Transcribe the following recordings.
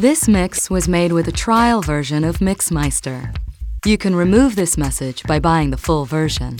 This mix was made with a trial version of Mixmeister. You can remove this message by buying the full version.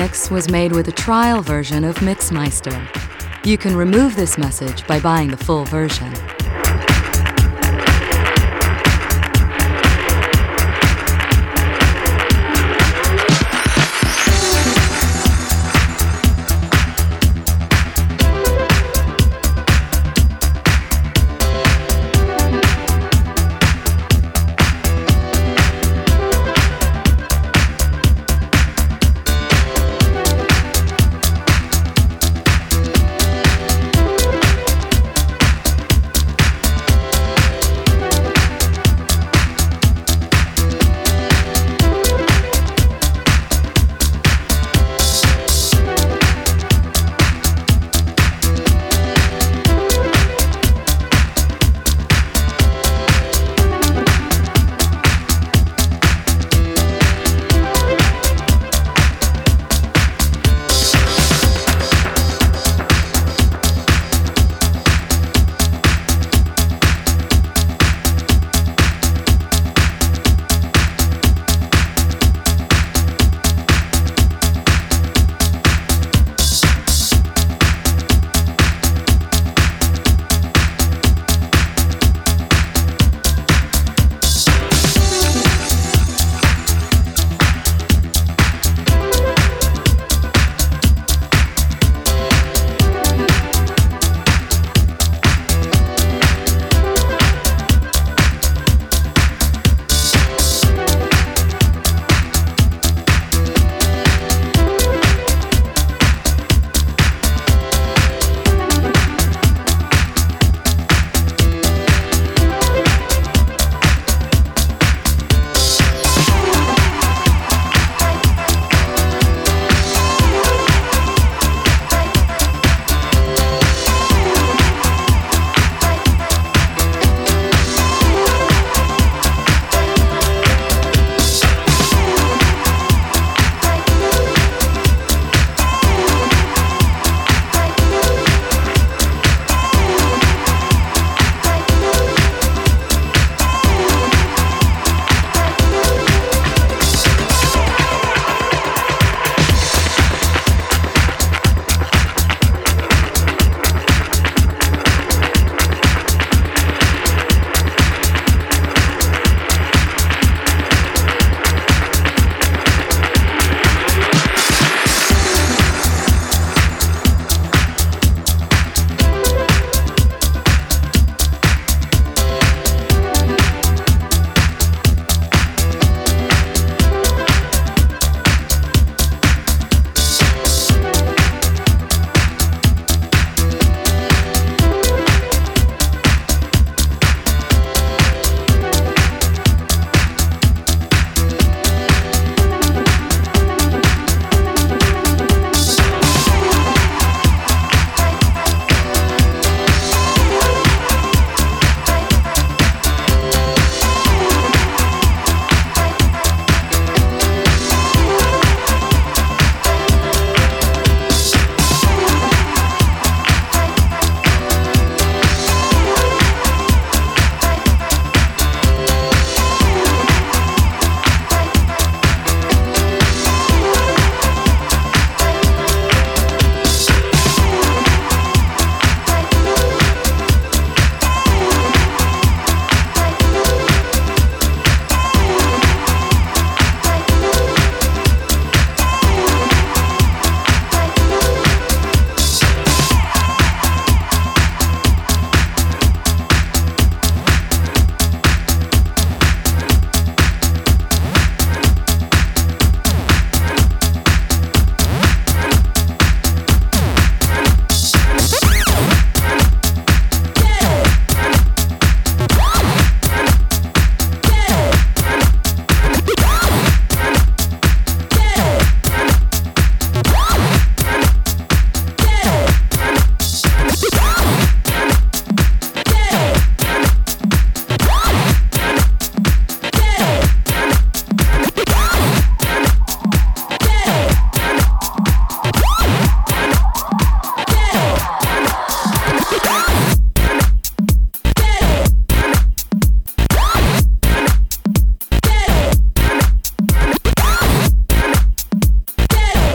Mix was made with a trial version of Mixmeister. You can remove this message by buying the full version.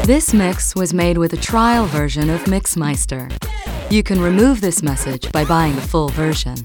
This mix was made with a trial version of Mixmeister. You can remove this message by buying the full version.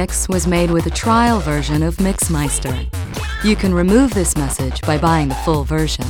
Mix was made with a trial version of Mixmeister. You can remove this message by buying the full version.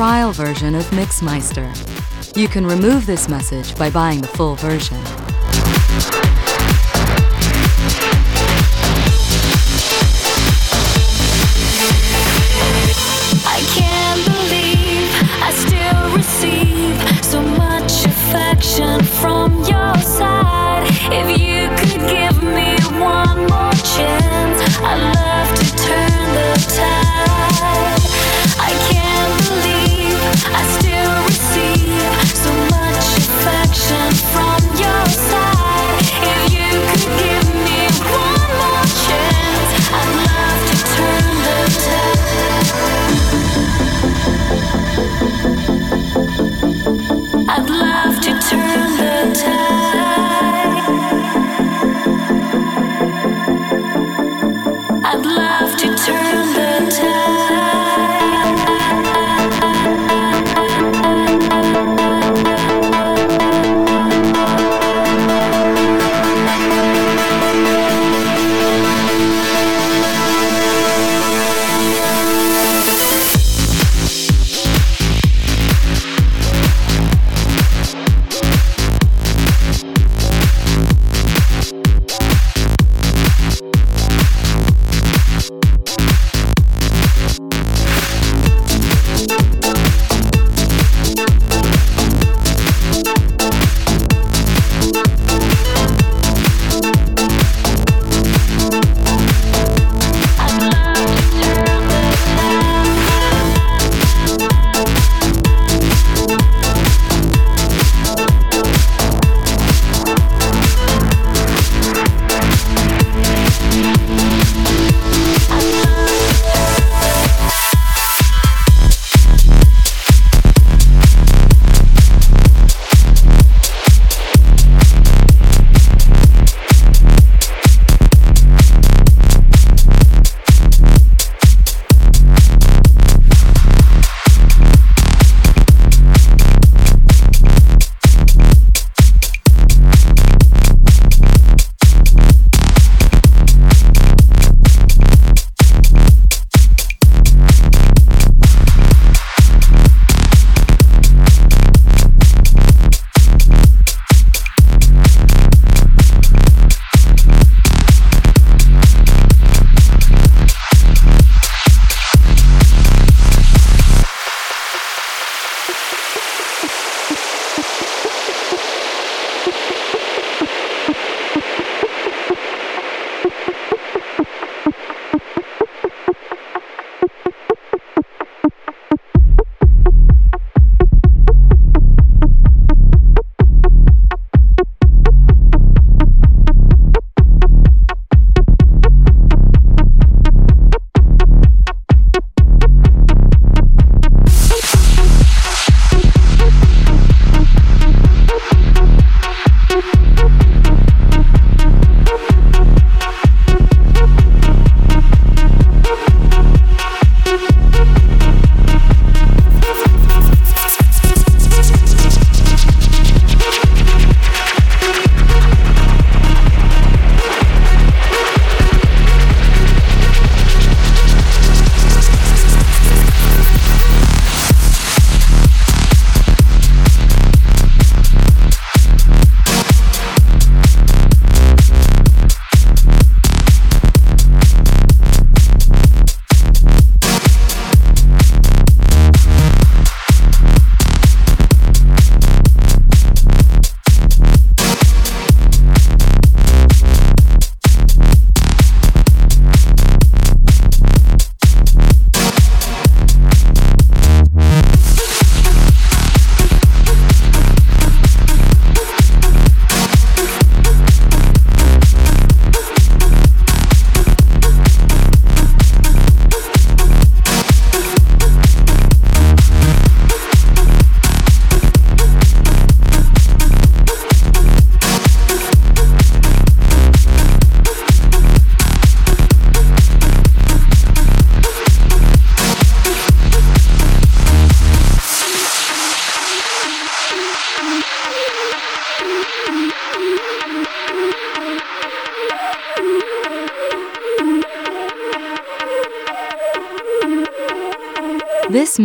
trial version of Mixmeister. You can remove this message by buying the full version.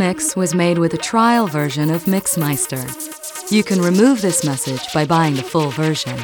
Mix was made with a trial version of Mixmeister. You can remove this message by buying the full version.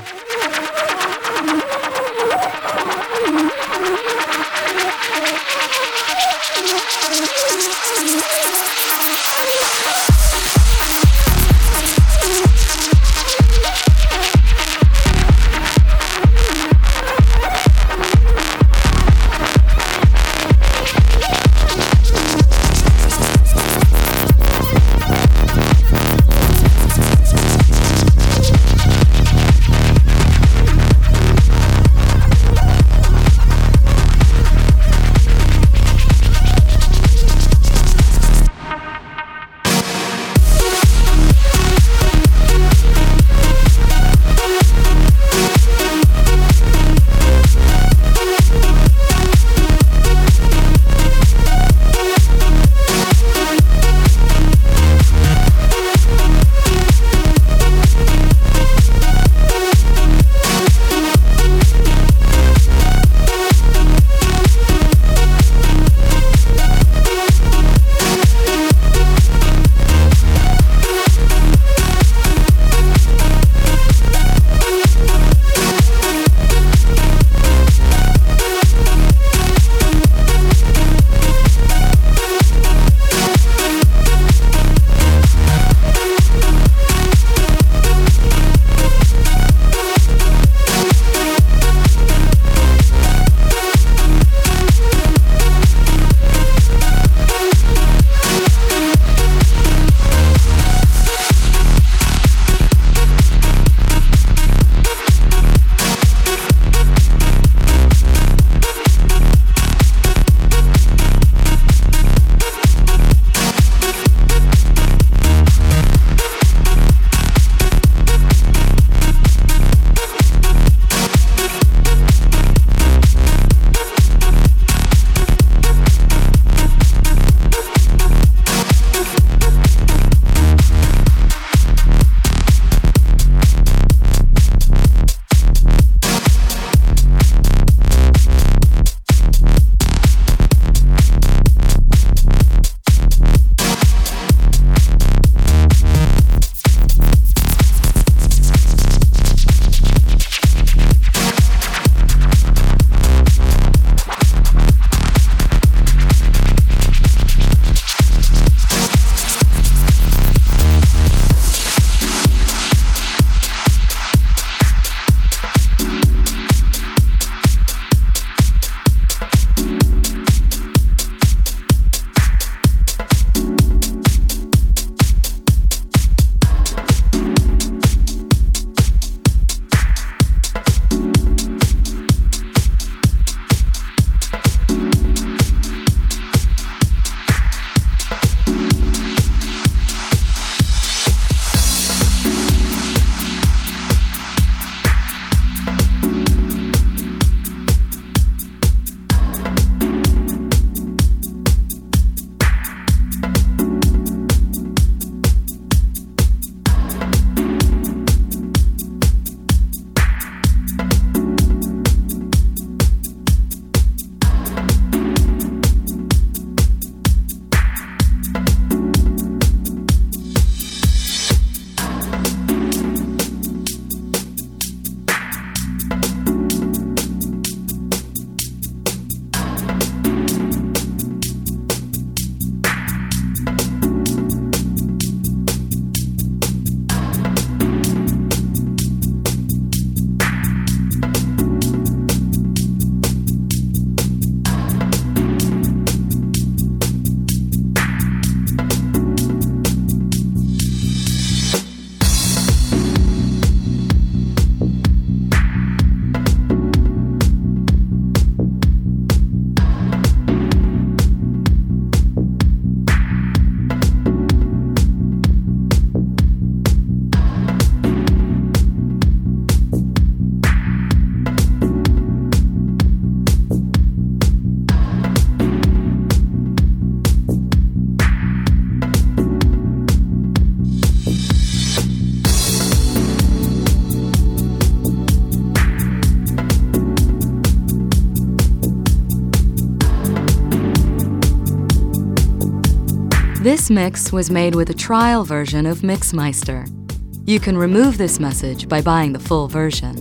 This mix was made with a trial version of Mixmeister. You can remove this message by buying the full version.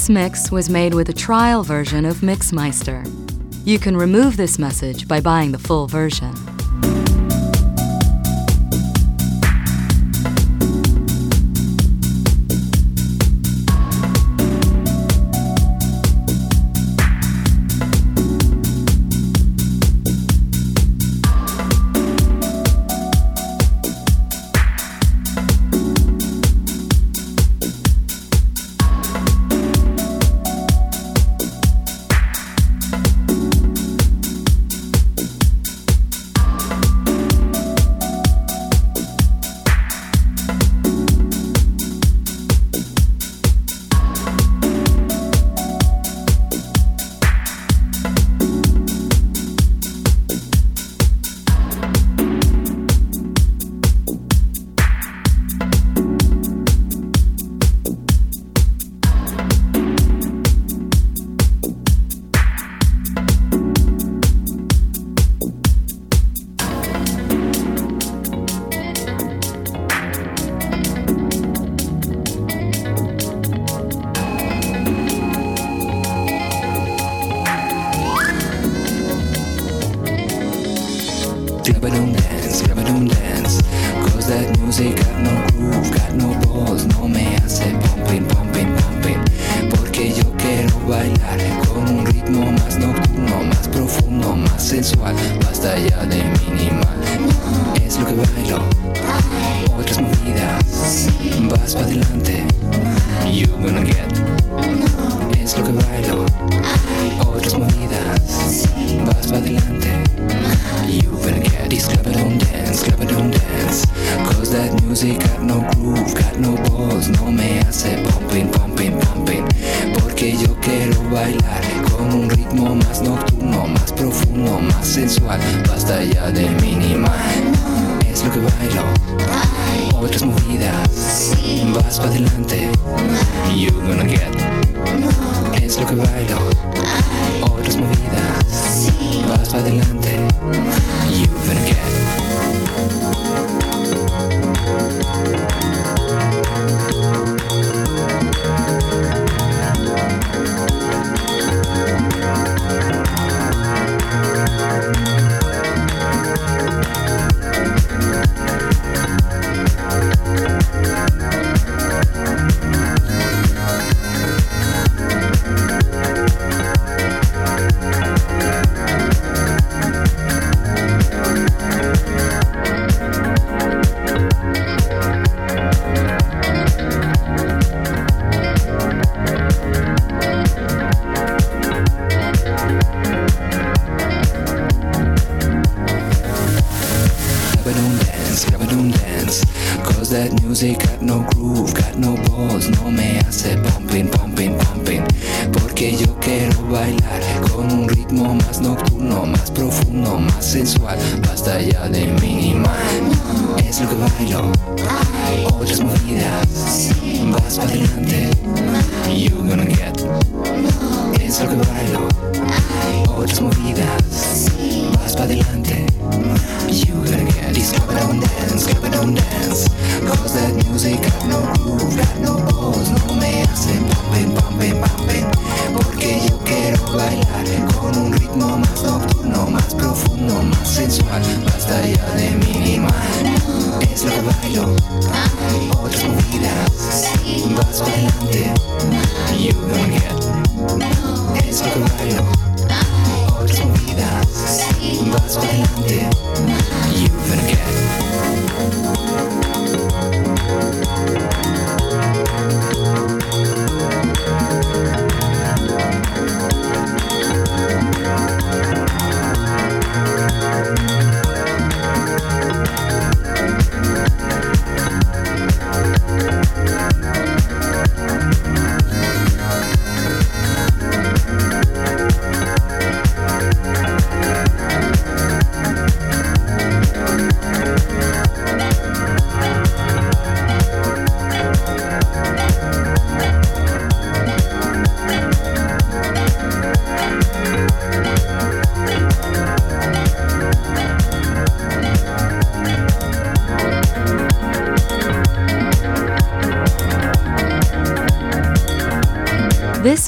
This mix was made with a trial version of Mixmeister. You can remove this message by buying the full version.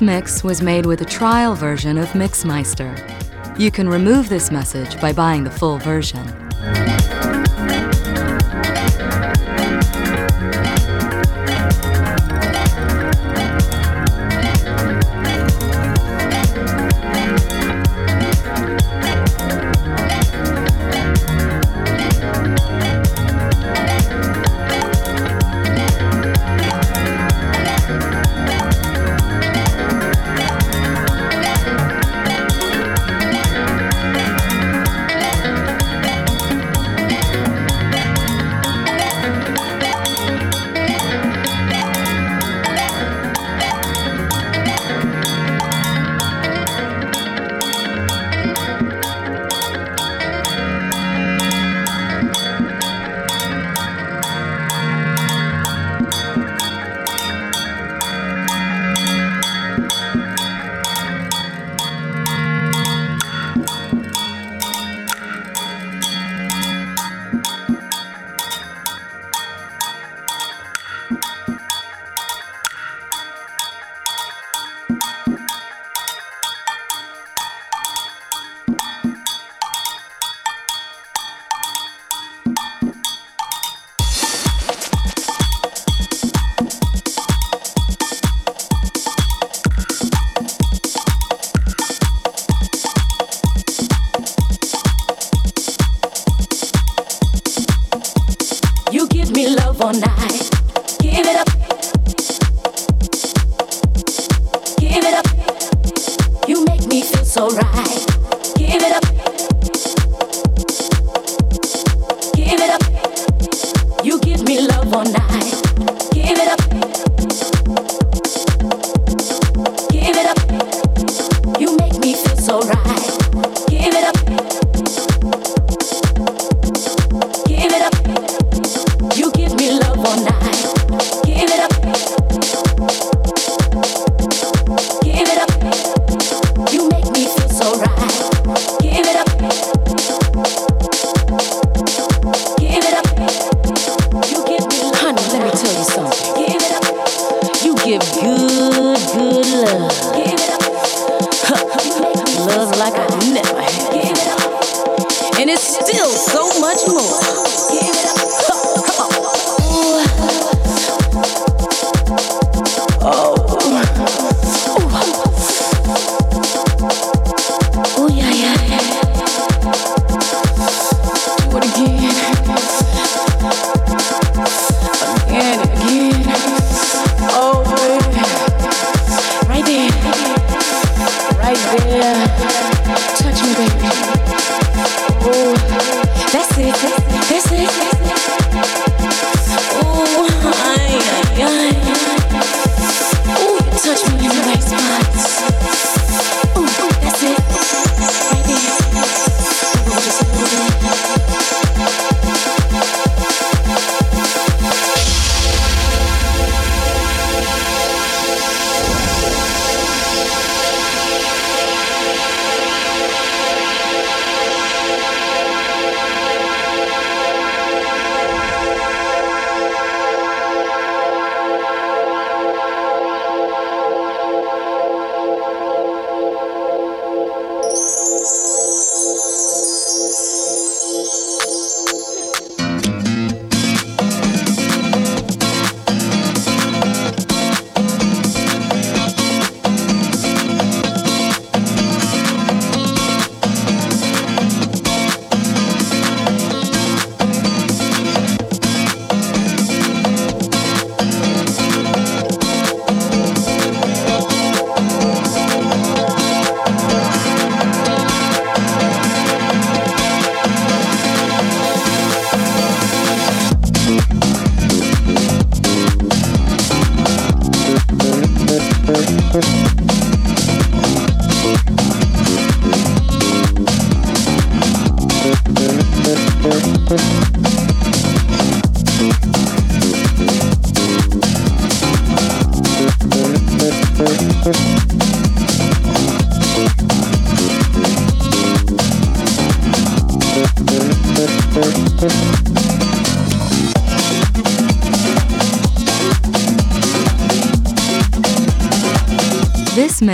This mix was made with a trial version of Mixmeister. You can remove this message by buying the full version.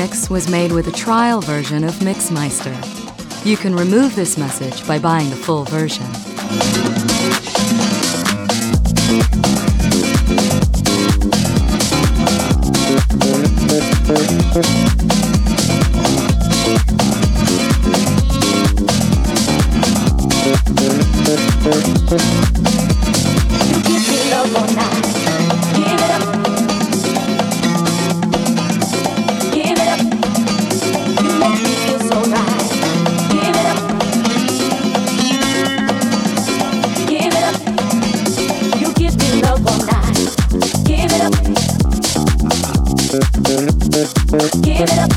Mix was made with a trial version of Mixmeister. You can remove this message by buying the full version. Honey,